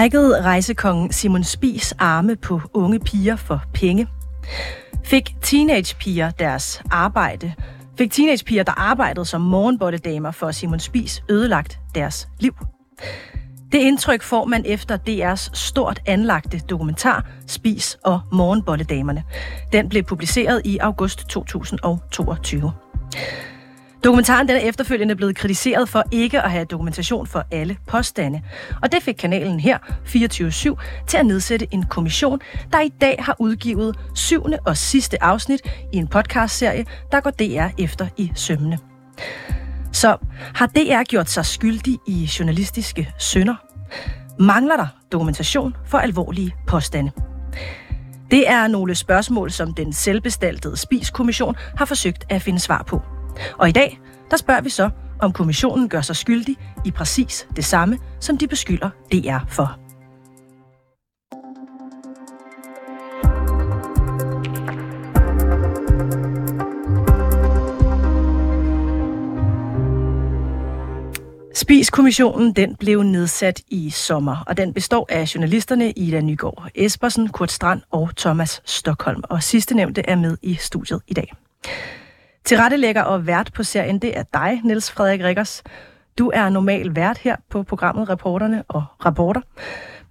Brækkede rejsekongen Simon Spis arme på unge piger for penge? Fik teenagepiger deres arbejde? Fik teenagepiger, der arbejdede som morgenbottedamer for Simon Spis, ødelagt deres liv? Det indtryk får man efter DR's stort anlagte dokumentar Spis og Morgenbolledamerne. Den blev publiceret i august 2022. Dokumentaren den er efterfølgende blevet kritiseret for ikke at have dokumentation for alle påstande. Og det fik kanalen her, 24-7, til at nedsætte en kommission, der i dag har udgivet syvende og sidste afsnit i en podcastserie, der går DR efter i sømmene. Så har DR gjort sig skyldig i journalistiske synder? Mangler der dokumentation for alvorlige påstande? Det er nogle spørgsmål, som den selvbestaltede spiskommission har forsøgt at finde svar på. Og i dag, der spørger vi så, om kommissionen gør sig skyldig i præcis det samme, som de beskylder DR for. Spiskommissionen den blev nedsat i sommer, og den består af journalisterne Ida Nygaard Espersen, Kurt Strand og Thomas Stockholm. Og sidste nævnte er med i studiet i dag. Tilrettelægger og vært på serien, det er dig, Niels Frederik Rikkers. Du er normal vært her på programmet Reporterne og Rapporter.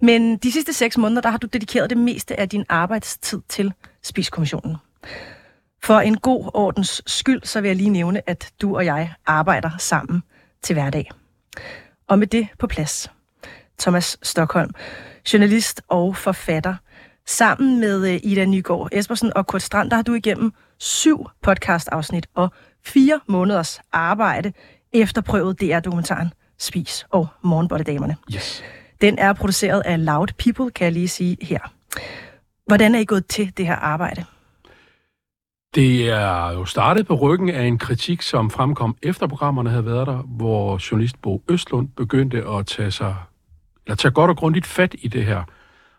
Men de sidste seks måneder, der har du dedikeret det meste af din arbejdstid til Spiskommissionen. For en god ordens skyld, så vil jeg lige nævne, at du og jeg arbejder sammen til hverdag. Og med det på plads. Thomas Stockholm, journalist og forfatter. Sammen med øh, Ida Nygaard Espersen og Kurt Strand, der har du igennem syv podcast-afsnit og fire måneders arbejde efterprøvet DR-dokumentaren Spis og Morgenbolledamerne. Yes. Den er produceret af Loud People, kan jeg lige sige her. Hvordan er I gået til det her arbejde? Det er jo startet på ryggen af en kritik, som fremkom efter programmerne havde været der, hvor journalist Bo Østlund begyndte at tage sig, eller tage godt og grundigt fat i det her,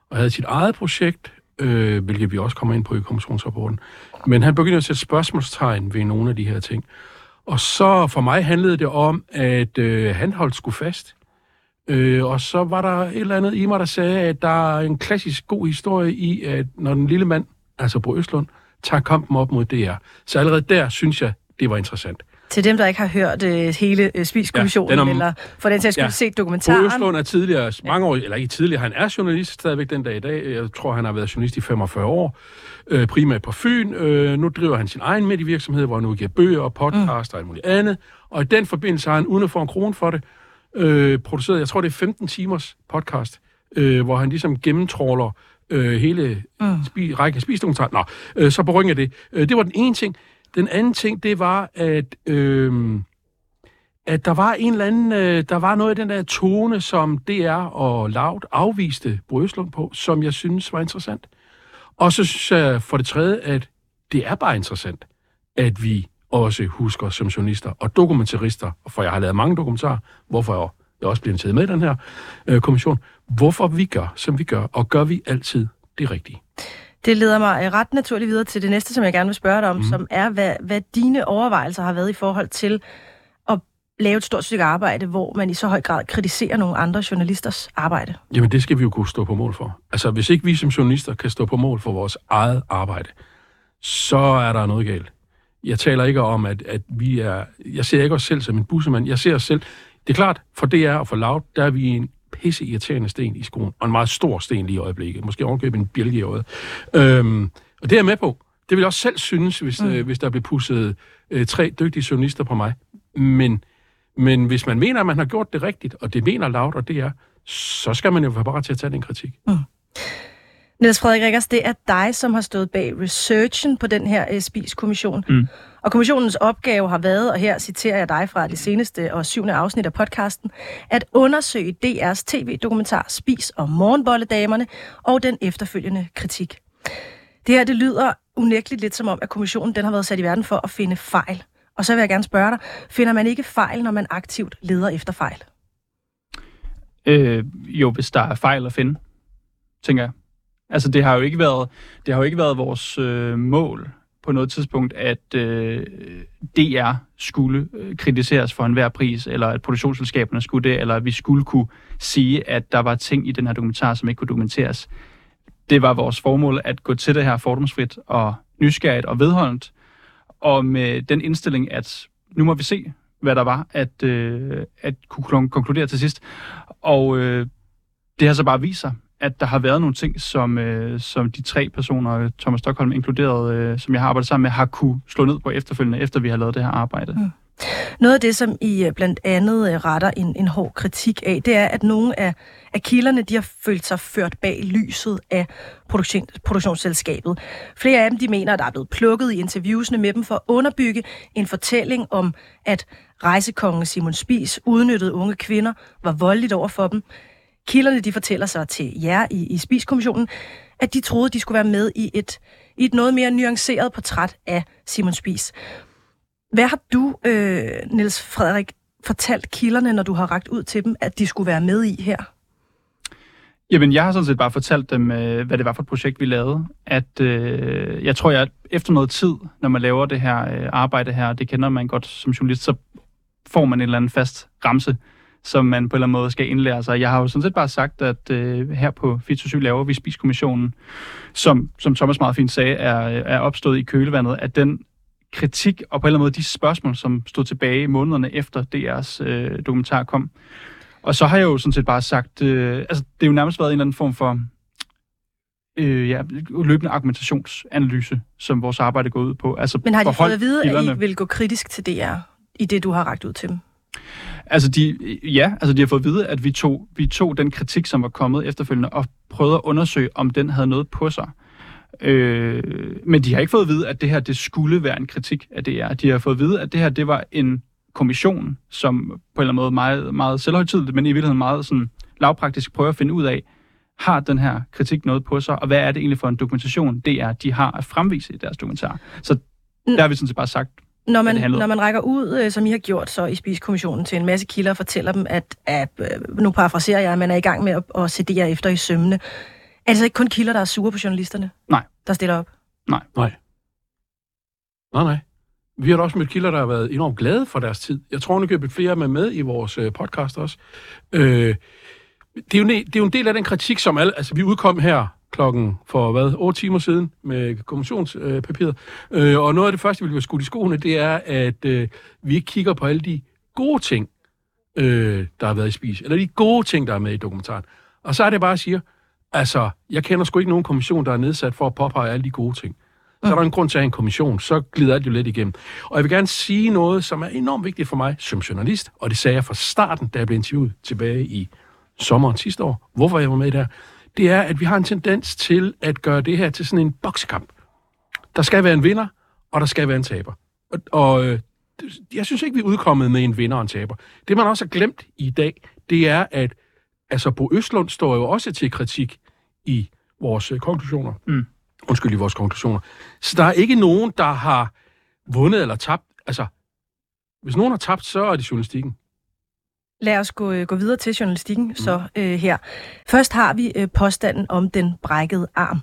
og havde sit eget projekt, øh, hvilket vi også kommer ind på i kommissionsrapporten. Men han begyndte at sætte spørgsmålstegn ved nogle af de her ting. Og så for mig handlede det om, at øh, han holdt sgu fast. Øh, og så var der et eller andet i mig, der sagde, at der er en klassisk god historie i, at når den lille mand, altså Bo Østlund, tager kampen op mod DR. Så allerede der synes jeg, det var interessant. Til dem, der ikke har hørt uh, hele uh, Spiskommissionen, ja, om, eller for den sags skyld ja, set dokumentaren. Østlund er tidligere, mange år, eller ikke tidligere, han er journalist stadigvæk den dag i dag. Jeg tror, han har været journalist i 45 år, øh, primært på Fyn. Øh, nu driver han sin egen medievirksomhed, hvor han nu giver bøger og podcast mm. og alt muligt andet. Og i den forbindelse har han, uden at få en krone for det, øh, produceret, jeg tror, det er 15 timers podcast, øh, hvor han ligesom gennemtråler øh, hele mm. spi, række spisdokumentarer. Nå, øh, så på ryggen af det. Øh, det var den ene ting. Den anden ting, det var, at, øh, at der var en eller anden, øh, der var noget af den der tone, som DR og Laut afviste Brøslund på, som jeg synes var interessant. Og så synes jeg for det tredje, at det er bare interessant, at vi også husker som journalister og dokumentarister, for jeg har lavet mange dokumentarer, hvorfor jeg også bliver taget med i den her øh, kommission, hvorfor vi gør, som vi gør, og gør vi altid det rigtige. Det leder mig øh, ret naturligt videre til det næste, som jeg gerne vil spørge dig om, mm. som er, hvad, hvad dine overvejelser har været i forhold til at lave et stort stykke arbejde, hvor man i så høj grad kritiserer nogle andre journalisters arbejde. Jamen, det skal vi jo kunne stå på mål for. Altså, hvis ikke vi som journalister kan stå på mål for vores eget arbejde, så er der noget galt. Jeg taler ikke om, at, at vi er... Jeg ser ikke os selv som en bussemand. Jeg ser os selv... Det er klart, for DR og for Loud, der er vi en pisse irriterende sten i skoen, og en meget stor sten lige i øjeblikket. Måske ovenkøbe en bjælge i øjet. Øhm, og det er jeg med på. Det vil jeg også selv synes, hvis, mm. øh, hvis der bliver pusset øh, tre dygtige journalister på mig. Men, men hvis man mener, at man har gjort det rigtigt, og det mener Loud, og det er, så skal man jo være parat til at tage den kritik. Mm. Niels Frederik Rikkers, det er dig, som har stået bag researchen på den her uh, SPIS-kommission. Mm. Og kommissionens opgave har været, og her citerer jeg dig fra det seneste og syvende afsnit af podcasten, at undersøge DR's tv-dokumentar Spis og Morgenbolledamerne og den efterfølgende kritik. Det her, det lyder unægteligt lidt som om, at kommissionen den har været sat i verden for at finde fejl. Og så vil jeg gerne spørge dig, finder man ikke fejl, når man aktivt leder efter fejl? Øh, jo, hvis der er fejl at finde, tænker jeg. Altså, det har jo ikke været, det har jo ikke været vores øh, mål på noget tidspunkt, at øh, DR skulle øh, kritiseres for enhver pris, eller at produktionsselskaberne skulle det, eller at vi skulle kunne sige, at der var ting i den her dokumentar, som ikke kunne dokumenteres. Det var vores formål at gå til det her fordomsfrit og nysgerrigt og vedholdent, og med den indstilling, at nu må vi se, hvad der var, at, øh, at kunne konkludere til sidst. Og øh, det har så bare vist sig, at der har været nogle ting, som, øh, som de tre personer, Thomas Stockholm inkluderet, øh, som jeg har arbejdet sammen med, har kunne slå ned på efterfølgende, efter vi har lavet det her arbejde. Mm. Noget af det, som I øh, blandt andet øh, retter en, en hård kritik af, det er, at nogle af, af kilderne, de har følt sig ført bag lyset af produktion, produktionsselskabet. Flere af dem, de mener, at der er blevet plukket i interviewsene med dem for at underbygge en fortælling om, at rejsekongen Simon Spis udnyttede unge kvinder, var voldeligt over for dem. Kilderne, de fortæller sig til jer i, i Spiskommissionen, at de troede, de skulle være med i et, i et noget mere nuanceret portræt af Simon Spis. Hvad har du, øh, Niels Frederik, fortalt kilderne, når du har ragt ud til dem, at de skulle være med i her? Jamen, jeg har sådan set bare fortalt dem, øh, hvad det var for et projekt, vi lavede. At øh, jeg tror, at efter noget tid, når man laver det her øh, arbejde her, det kender man godt som journalist, så får man en eller anden fast ramse, som man på en eller anden måde skal indlære sig. Jeg har jo sådan set bare sagt, at øh, her på Fit laver vi Spiskommissionen, som, som Thomas meget fint sagde, er, er opstået i kølevandet, at den kritik og på en eller anden måde de spørgsmål, som stod tilbage månederne efter DR's øh, dokumentar kom. Og så har jeg jo sådan set bare sagt, øh, altså det er jo nærmest været en eller anden form for øh, ja, løbende argumentationsanalyse, som vores arbejde går ud på. Altså, Men har de fået at vide, at I vil gå kritisk til DR i det, du har ragt ud til dem? Altså, de, ja, altså de har fået at vide, at vi tog, vi tog den kritik, som var kommet efterfølgende, og prøvede at undersøge, om den havde noget på sig. Øh, men de har ikke fået at vide, at det her det skulle være en kritik af DR. De har fået at vide, at det her det var en kommission, som på en eller anden måde meget, meget selvhøjtidligt, men i virkeligheden meget sådan lavpraktisk prøver at finde ud af, har den her kritik noget på sig, og hvad er det egentlig for en dokumentation, det er, de har at fremvise i deres dokumentar. Så der har vi sådan set bare sagt, når man, når man rækker ud, øh, som I har gjort så i Spiskommissionen, til en masse kilder og fortæller dem, at, at øh, nu parafraserer jeg, at man er i gang med at, at sedere efter i sømne, er det så ikke kun kilder, der er sure på journalisterne? Nej. Der stiller op? Nej. Nej. Nej, nej. Vi har da også mødt kilder, der har været enormt glade for deres tid. Jeg tror, nu flere dem med i vores øh, podcast også. Øh, det, er jo, det er jo en del af den kritik, som alle... Altså, vi udkom her klokken for, hvad, 8 timer siden med kommissionspapiret. Øh, og noget af det første, vi vil skudt i skoene, det er, at øh, vi ikke kigger på alle de gode ting, øh, der har været i spis, eller de gode ting, der er med i dokumentaren. Og så er det bare at sige, Altså, jeg kender sgu ikke nogen kommission, der er nedsat for at påpege alle de gode ting. Så er der en grund til at have en kommission, så glider alt jo lidt igennem. Og jeg vil gerne sige noget, som er enormt vigtigt for mig som journalist, og det sagde jeg fra starten, da jeg blev interviewet tilbage i sommeren sidste år. Hvorfor jeg var med der? Det er, at vi har en tendens til at gøre det her til sådan en boksekamp. Der skal være en vinder, og der skal være en taber. Og, og øh, jeg synes ikke, vi er udkommet med en vinder og en taber. Det, man også har glemt i dag, det er, at altså Bo Østlund står jo også til kritik i vores øh, konklusioner. Mm. Undskyld, i vores konklusioner. Så der er ikke nogen, der har vundet eller tabt. Altså, hvis nogen har tabt, så er det journalistikken. Lad os gå, øh, gå videre til journalistikken mm. så øh, her. Først har vi øh, påstanden om den brækkede arm.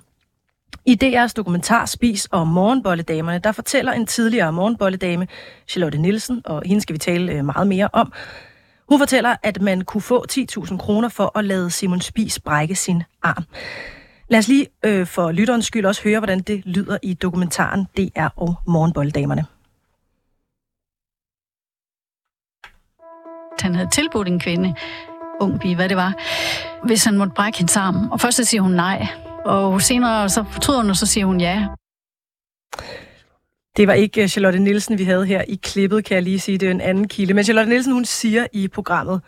I DR's dokumentar Spis og morgenbolledamerne, der fortæller en tidligere morgenbolledame, Charlotte Nielsen, og hende skal vi tale øh, meget mere om, hun fortæller, at man kunne få 10.000 kroner for at lade Simon Spis brække sin arm. Lad os lige øh, for lytterens skyld også høre, hvordan det lyder i dokumentaren DR og Morgenbolddamerne. Han havde tilbudt en kvinde, ung pige, hvad det var, hvis han måtte brække hendes arm. Og først så siger hun nej, og senere så fortryder hun, og så siger hun ja. Det var ikke øh, Charlotte Nielsen, vi havde her i klippet, kan jeg lige sige. Det er en anden kilde. Men Charlotte Nielsen, hun siger i programmet,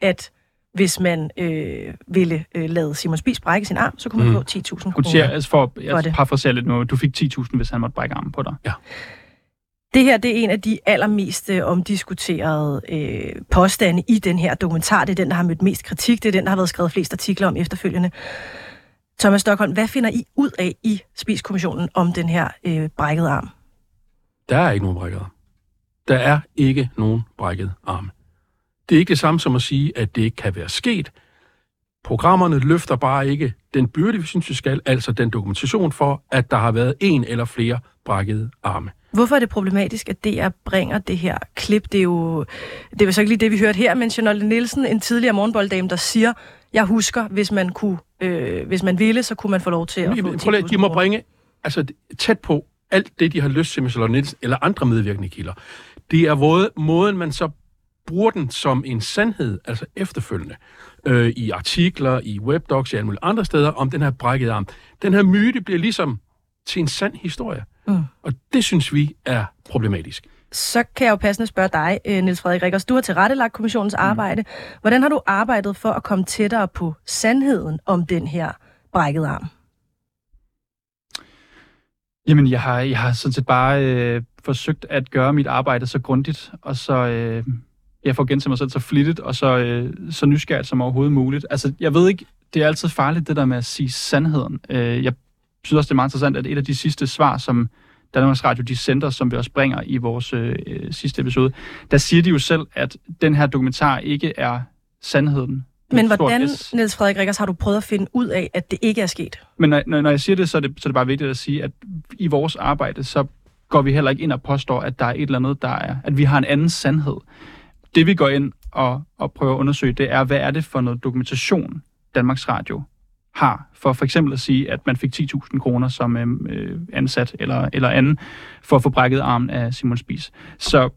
at hvis man øh, ville øh, lade Simon Spies brække sin arm, så kunne man mm. få 10.000 kroner. Hun siger, altså for, jeg parafraserer lidt nu, du fik 10.000, hvis han måtte brække armen på dig. Ja. Det her det er en af de allermest øh, omdiskuterede øh, påstande i den her dokumentar. Det er den, der har mødt mest kritik. Det er den, der har været skrevet flest artikler om efterfølgende. Thomas Stockholm, hvad finder I ud af i Spiskommissionen om den her øh, brækkede arm? Der er ikke nogen brækket arm. Der er ikke nogen brækket arm. Det er ikke det samme som at sige, at det ikke kan være sket. Programmerne løfter bare ikke den byrde, vi synes, vi skal, altså den dokumentation for, at der har været en eller flere brækkede arme. Hvorfor er det problematisk, at DR bringer det her klip? Det er jo det er så ikke lige det, vi hørte her, men Charlotte Nielsen, en tidligere morgenbolddame, der siger, jeg husker, hvis man kunne, øh, hvis man ville, så kunne man få lov til at få Prøv lige, de må bringe altså, tæt på alt det, de har lyst til med Charlotte Nielsen, eller andre medvirkende kilder. Det er måde, måden, man så bruger den som en sandhed, altså efterfølgende, øh, i artikler, i webdocs, i alle mulige andre steder, om den her brækkede arm. Den her myte bliver ligesom til en sand historie. Mm. Og det synes vi er problematisk. Så kan jeg jo passende spørge dig, øh, Niels Frederik Rikkers. Du har tilrettelagt kommissionens mm. arbejde. Hvordan har du arbejdet for at komme tættere på sandheden om den her brækkede arm? Jamen, jeg har, jeg har sådan set bare øh, forsøgt at gøre mit arbejde så grundigt, og så øh, jeg får gentage mig selv så flittigt, og så, øh, så nysgerrigt som overhovedet muligt. Altså, jeg ved ikke, det er altid farligt, det der med at sige sandheden. Øh, jeg synes også, det er meget interessant, at et af de sidste svar, som Danmarks Radio de sender, som vi også bringer i vores øh, sidste episode, der siger de jo selv, at den her dokumentar ikke er sandheden. Men hvordan, Niels Frederik Rikkers, har du prøvet at finde ud af, at det ikke er sket? Men når, når jeg siger det så, er det, så er det bare vigtigt at sige, at i vores arbejde, så går vi heller ikke ind og påstår, at der er et eller andet, der er, at vi har en anden sandhed. Det vi går ind og, og prøver at undersøge, det er, hvad er det for noget dokumentation, Danmarks Radio har, for for eksempel at sige, at man fik 10.000 kroner som øhm, øh, ansat eller, eller anden, for at få brækket armen af Simon Spies. Så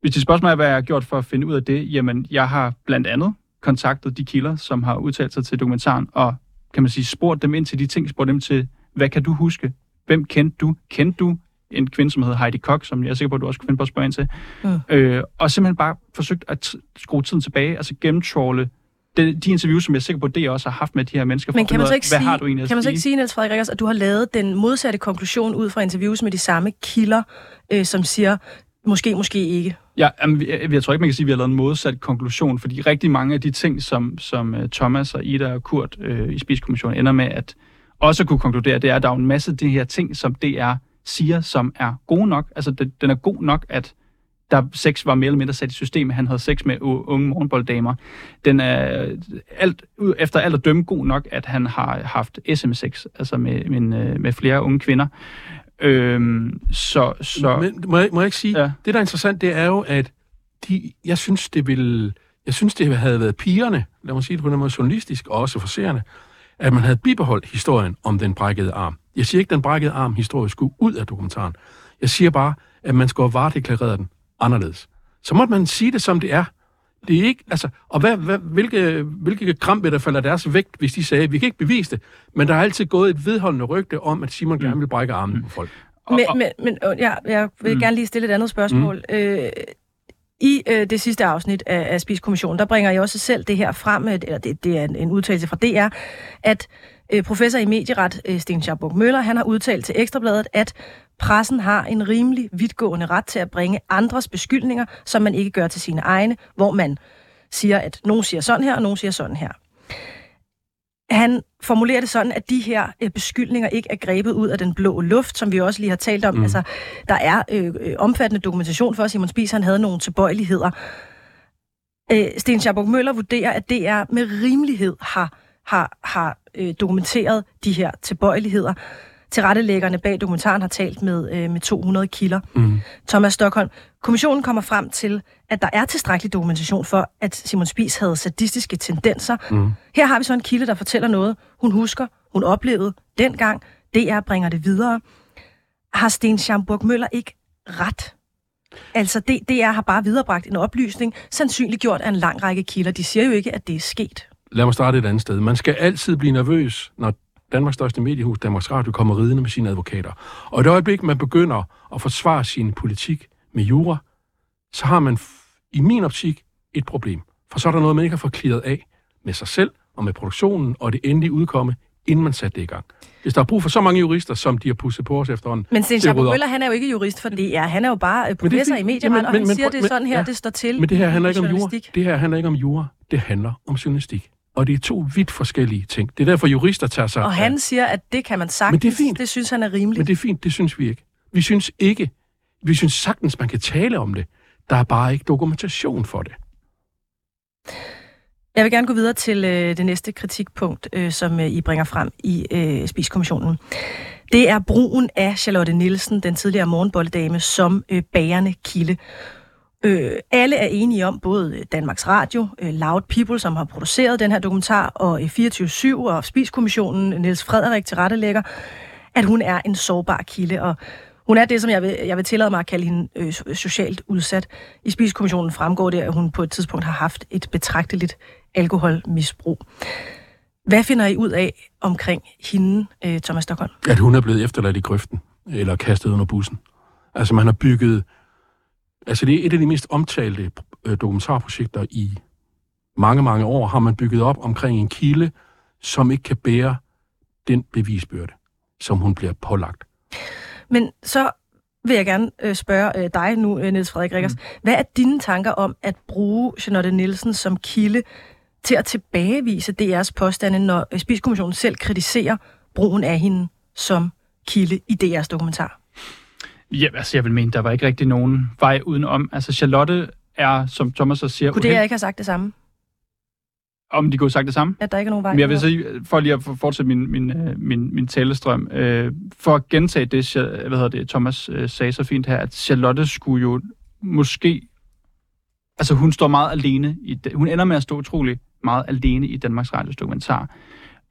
hvis det spørgsmål er, hvad jeg har gjort for at finde ud af det, jamen jeg har blandt andet kontaktet de kilder, som har udtalt sig til dokumentaren, og kan man sige, spurgt dem ind til de ting, spurgt dem til, hvad kan du huske? Hvem kendte du? Kendte du en kvinde, som hedder Heidi Koch, som jeg er sikker på, at du også kunne finde på at spørge ind til. Mm. Øh, og simpelthen bare forsøgt at skrue tiden tilbage, altså gennemtråle de, de interviews, som jeg er sikker på, det jeg også har haft med de her mennesker. Men kan man så ikke hvad sige, har du kan man så ikke sige, Niels Frederik Rikkers, at du har lavet den modsatte konklusion ud fra interviews med de samme kilder, øh, som siger, måske, måske ikke? Ja, jamen, jeg, jeg tror ikke, man kan sige, at vi har lavet en modsat konklusion, fordi rigtig mange af de ting, som, som uh, Thomas og Ida og Kurt uh, i Spidskommissionen ender med at også kunne konkludere, det er, at der er en masse af de her ting, som DR siger, som er gode nok. Altså, det, den er god nok, at der sex var mere eller mindre sat i systemet. Han havde sex med unge morgenbolddamer. Den er alt, efter alt at dømme god nok, at han har haft sms-sex, altså med, med, øh, med flere unge kvinder. Øhm, så, så... Men, må, jeg, må jeg ikke sige, ja. det der er interessant, det er jo, at de, jeg synes, det ville, jeg synes, det havde været pigerne, lad mig sige det på den måde journalistisk og også forserende, at man havde bibeholdt historien om den brækkede arm. Jeg siger ikke, at den brækkede arm historisk skulle ud af dokumentaren. Jeg siger bare, at man skulle have varedeklareret den anderledes. Så måtte man sige det, som det er. Det er ikke, altså, og hvad, hvad, hvilke, hvilke krampe der falder deres vægt, hvis de sagde, vi kan ikke bevise det, men der har altid gået et vedholdende rygte om, at Simon gerne vil brække armen på folk. Men, men, men ja, jeg vil mm. gerne lige stille et andet spørgsmål. Mm. Øh, I øh, det sidste afsnit af, af Spiskommissionen, der bringer jeg også selv det her frem, eller det, det er en, en udtalelse fra DR, at øh, professor i medieret, øh, Sten Schabuk Møller, han har udtalt til Ekstrabladet, at pressen har en rimelig vidtgående ret til at bringe andres beskyldninger, som man ikke gør til sine egne, hvor man siger, at nogen siger sådan her, og nogen siger sådan her. Han formulerer det sådan, at de her øh, beskyldninger ikke er grebet ud af den blå luft, som vi også lige har talt om. Mm. Altså, der er øh, øh omfattende dokumentation for, at Simon Spies han havde nogle tilbøjeligheder. Øh, Sten Schabuk Møller vurderer, at DR med rimelighed har, har, har øh, dokumenteret de her tilbøjeligheder tilrettelæggerne bag dokumentaren har talt med, øh, med 200 kilder. Mm. Thomas Stockholm, kommissionen kommer frem til, at der er tilstrækkelig dokumentation for, at Simon Spies havde sadistiske tendenser. Mm. Her har vi så en kilde, der fortæller noget, hun husker, hun oplevede dengang. DR bringer det videre. Har Sten Schamburg Møller ikke ret? Altså, det, DR har bare viderebragt en oplysning, sandsynliggjort af en lang række kilder. De siger jo ikke, at det er sket. Lad mig starte et andet sted. Man skal altid blive nervøs, når Danmarks største mediehus, Danmarks Radio, kommer ridende med sine advokater. Og i det øjeblik, man begynder at forsvare sin politik med jura, så har man i min optik et problem. For så er der noget, man ikke har fået klaret af med sig selv og med produktionen og det endelige udkomme, inden man satte det i gang. Hvis der er brug for så mange jurister, som de har pusset på os efterhånden... Men Sten Schaber Møller, han er jo ikke jurist for det. Ja, han er jo bare øh, professor i mediemand, og han men, siger, men, det er sådan her, ja, det står til Men det her handler ikke om jura. Det her handler ikke om jura. Det handler om journalistik. Og det er to vidt forskellige ting. Det er derfor, jurister tager sig Og han siger, at det kan man sagtens. Men det er fint. Det synes han er rimeligt. Men det er fint, det synes vi ikke. Vi synes ikke. Vi synes sagtens, man kan tale om det. Der er bare ikke dokumentation for det. Jeg Jeg vil gerne gå videre til øh, det næste kritikpunkt, øh, som øh, I bringer frem i øh, Spiskommissionen. Det er brugen af Charlotte Nielsen, den tidligere morgenbolledame, som øh, bærende kilde. Øh, alle er enige om, både Danmarks Radio, øh, Loud People, som har produceret den her dokumentar, og øh, 24-7 og Spiskommissionen, Niels Frederik til rettelægger, at hun er en sårbar kilde, og hun er det, som jeg vil, jeg vil tillade mig at kalde hende øh, socialt udsat. I Spiskommissionen fremgår det, at hun på et tidspunkt har haft et betragteligt alkoholmisbrug. Hvad finder I ud af omkring hende, øh, Thomas Stockholm? At hun er blevet efterladt i grøften, eller kastet under bussen. Altså man har bygget... Altså det er et af de mest omtalte øh, dokumentarprojekter i mange, mange år, har man bygget op omkring en kilde, som ikke kan bære den bevisbyrde, som hun bliver pålagt. Men så vil jeg gerne øh, spørge øh, dig nu, øh, Niels Frederik Rikkers. Mm. Hvad er dine tanker om at bruge Jeanette Nielsen som kilde til at tilbagevise DR's påstande, når øh, Spidskommissionen selv kritiserer brugen af hende som kilde i DR's dokumentar? Ja, altså jeg vil mene, der var ikke rigtig nogen vej udenom. Altså Charlotte er, som Thomas så siger... Kunne det ikke have sagt det samme? Om de kunne have sagt det samme? At der ikke er nogen vej Men jeg vil sige, for lige at fortsætte min, min, øh, min, min talestrøm, øh, for at gentage det, hvad hedder det, Thomas øh, sagde så fint her, at Charlotte skulle jo måske... Altså hun står meget alene. I, hun ender med at stå utrolig meget alene i Danmarks Radios dokumentar.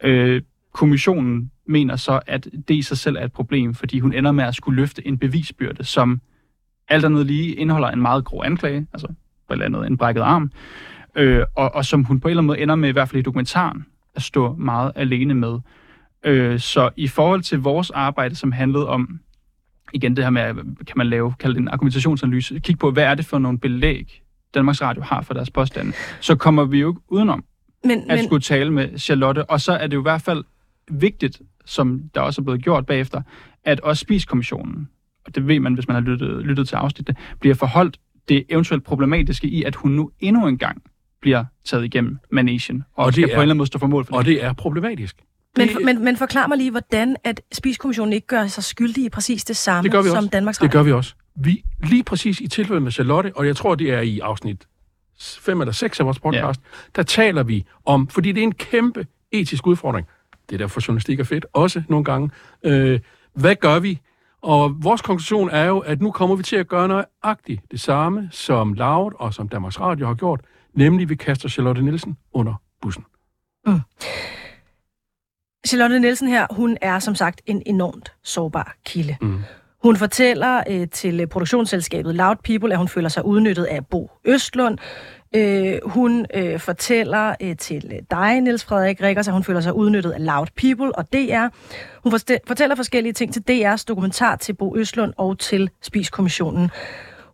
Øh, kommissionen mener så, at det i sig selv er et problem, fordi hun ender med at skulle løfte en bevisbyrde, som alt andet lige indeholder en meget grov anklage, altså på et andet en brækket arm, øh, og, og som hun på en eller anden måde ender med, i hvert fald i dokumentaren, at stå meget alene med. Øh, så i forhold til vores arbejde, som handlede om, igen det her med, kan man lave, kalde det en argumentationsanalyse, kigge på, hvad er det for nogle belæg, Danmarks Radio har for deres påstande, så kommer vi jo ikke udenom men, at men... skulle tale med Charlotte. Og så er det jo i hvert fald vigtigt, som der også er blevet gjort bagefter, at også spiskommissionen, og det ved man, hvis man har lyttet, lyttet til afsnittet, bliver forholdt det eventuelt problematiske i, at hun nu endnu en gang bliver taget igennem managen, og, og det skal er, på en eller anden måde stå for mål for Og det er problematisk. Men, det, men, men forklar mig lige, hvordan at Spiskommissionen ikke gør sig skyldig i præcis det samme det gør vi som også. Danmarks Radio. Det gør vi også. Vi, lige præcis i tilfældet med Charlotte, og jeg tror, det er i afsnit 5 eller 6 af vores podcast, ja. der taler vi om, fordi det er en kæmpe etisk udfordring. Det er derfor journalistik er fedt, også nogle gange. Øh, hvad gør vi? Og vores konklusion er jo, at nu kommer vi til at gøre nøjagtigt det samme, som Loud og som Danmarks Radio har gjort, nemlig vi kaster Charlotte Nielsen under bussen. Mm. Charlotte Nielsen her, hun er som sagt en enormt sårbar kilde. Mm. Hun fortæller øh, til øh, produktionsselskabet Loud People, at hun føler sig udnyttet af Bo Østlund. Øh, hun øh, fortæller øh, til øh, dig, Niels Frederik Rikkers, at hun føler sig udnyttet af Loud People og DR. Hun fortæller forskellige ting til DR's dokumentar til Bo Østlund og til Spiskommissionen.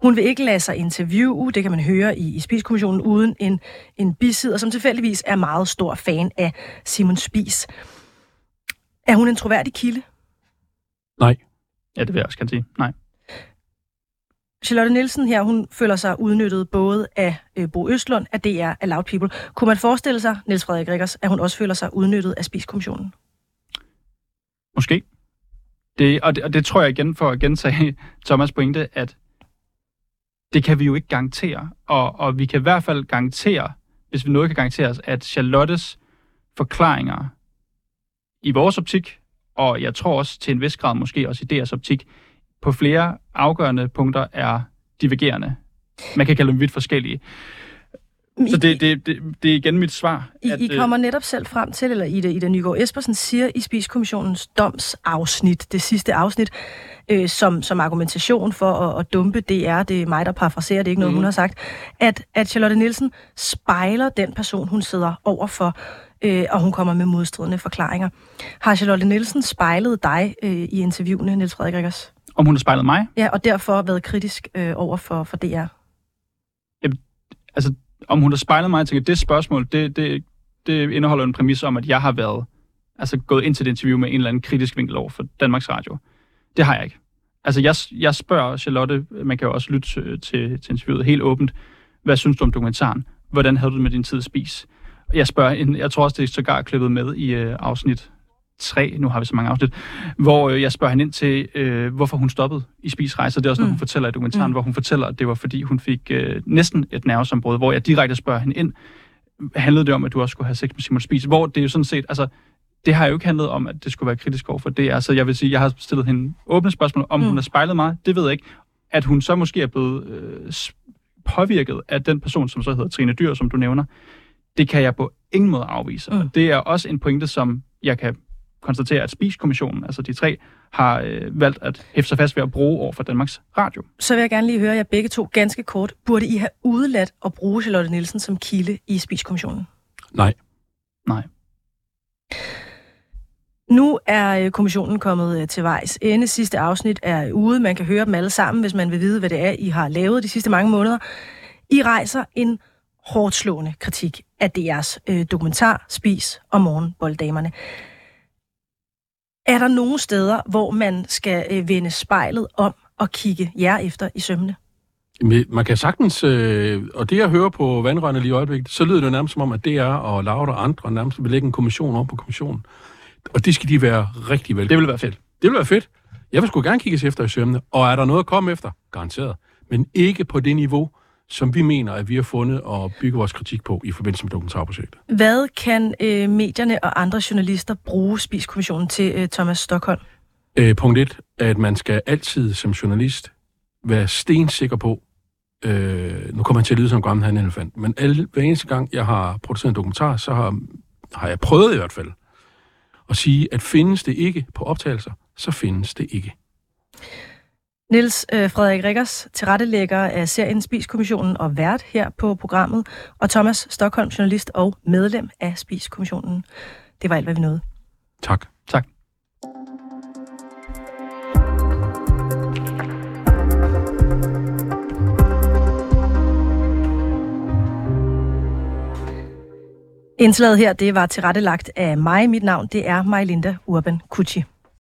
Hun vil ikke lade sig interviewe, det kan man høre i, i Spiskommissionen, uden en, en bisidder, som tilfældigvis er meget stor fan af Simon Spis. Er hun en troværdig kilde? Nej. Ja, det vil jeg også gerne sige. Nej. Charlotte Nielsen her, hun føler sig udnyttet både af øh, Bo Østlund, af DR, af Loud People. Kunne man forestille sig, Niels Frederik Rikkers, at hun også føler sig udnyttet af Spiskommissionen? Måske. Det, og, det, og det tror jeg igen for at gentage Thomas pointe, at det kan vi jo ikke garantere. Og, og vi kan i hvert fald garantere, hvis vi noget kan garantere os, at Charlottes forklaringer i vores optik, og jeg tror også til en vis grad måske også i deres optik, på flere afgørende punkter er divergerende. Man kan kalde dem vidt forskellige. Så det, det, det, det er igen mit svar. I, at, I øh, kommer netop selv frem til, eller Ida, Ida Nygaard Espersen siger i Spiskommissionens domsafsnit, det sidste afsnit, øh, som, som argumentation for at, at dumpe DR, det er mig, der parafraserer, det er ikke noget, mm. hun har sagt, at, at Charlotte Nielsen spejler den person, hun sidder overfor, øh, og hun kommer med modstridende forklaringer. Har Charlotte Nielsen spejlet dig øh, i interviewene, Niels Frederik Rikkers? Om hun har spejlet mig? Ja, og derfor været kritisk øh, over for, for DR. Jamen, altså, om hun har spejlet mig, jeg tænker, det spørgsmål, det, det, det indeholder en præmis om, at jeg har været altså gået ind til det interview med en eller anden kritisk vinkel over for Danmarks Radio. Det har jeg ikke. Altså, jeg, jeg spørger Charlotte, man kan jo også lytte til, til, til interviewet helt åbent, hvad synes du om dokumentaren? Hvordan havde du det med din tid at spise? Jeg spørger, en, jeg tror også, det er sågar klippet med i øh, afsnit 3, nu har vi så mange afsnit, hvor øh, jeg spørger hende ind til, øh, hvorfor hun stoppede i spisrejser. Det er også noget, mm. hun fortæller i dokumentaren, mm. hvor hun fortæller, at det var, fordi hun fik øh, næsten et nervesambrud, hvor jeg direkte spørger hende ind, handlede det om, at du også skulle have sex med Simon Spies, hvor det er jo sådan set, altså, det har jo ikke handlet om, at det skulle være kritisk over for det. Altså, jeg vil sige, jeg har stillet hende åbne spørgsmål, om mm. hun har spejlet mig, det ved jeg ikke. At hun så måske er blevet øh, påvirket af den person, som så hedder Trine Dyr, som du nævner, det kan jeg på ingen måde afvise. Mm. Og det er også en pointe, som jeg kan konstatere, at Spiskommissionen, altså de tre, har øh, valgt at hæfte sig fast ved at bruge over for Danmarks Radio. Så vil jeg gerne lige høre jer begge to ganske kort. Burde I have udladt at bruge Charlotte Nielsen som kilde i Spiskommissionen? Nej. Nej. Nu er øh, kommissionen kommet øh, til vejs ende. Sidste afsnit er ude. Man kan høre dem alle sammen, hvis man vil vide, hvad det er, I har lavet de sidste mange måneder. I rejser en hårdt slående kritik af DR's øh, dokumentar Spis og Morgenbolddamerne. Er der nogle steder, hvor man skal øh, vende spejlet om og kigge jer efter i sømne? Man kan sagtens, øh, og det jeg hører på vandrørene lige i øjeblikket, så lyder det nærmest som om, at det er og Laura og andre nærmest vil lægge en kommission op på kommissionen. Og det skal de være rigtig velkommen. Det vil være fedt. Det vil være fedt. Jeg vil sgu gerne kigges efter i sømne. Og er der noget at komme efter? Garanteret. Men ikke på det niveau, som vi mener, at vi har fundet og bygge vores kritik på i forbindelse med dokumentarprojektet. Hvad kan øh, medierne og andre journalister bruge Spiskommissionen til, øh, Thomas Stockholm? Øh, punkt et, at man skal altid som journalist være stensikker på, øh, nu kommer man til at lyde som en gammel han elefant, men alle, hver eneste gang, jeg har produceret en dokumentar, så har, har jeg prøvet i hvert fald at sige, at findes det ikke på optagelser, så findes det ikke. Niels øh, Frederik Rikkers, tilrettelægger af serien Spiskommissionen og vært her på programmet, og Thomas Stockholm, journalist og medlem af Spiskommissionen. Det var alt, hvad vi nåede. Tak. Tak. Indslaget her, det var tilrettelagt af mig. Mit navn, det er Majlinda Urban Kucci.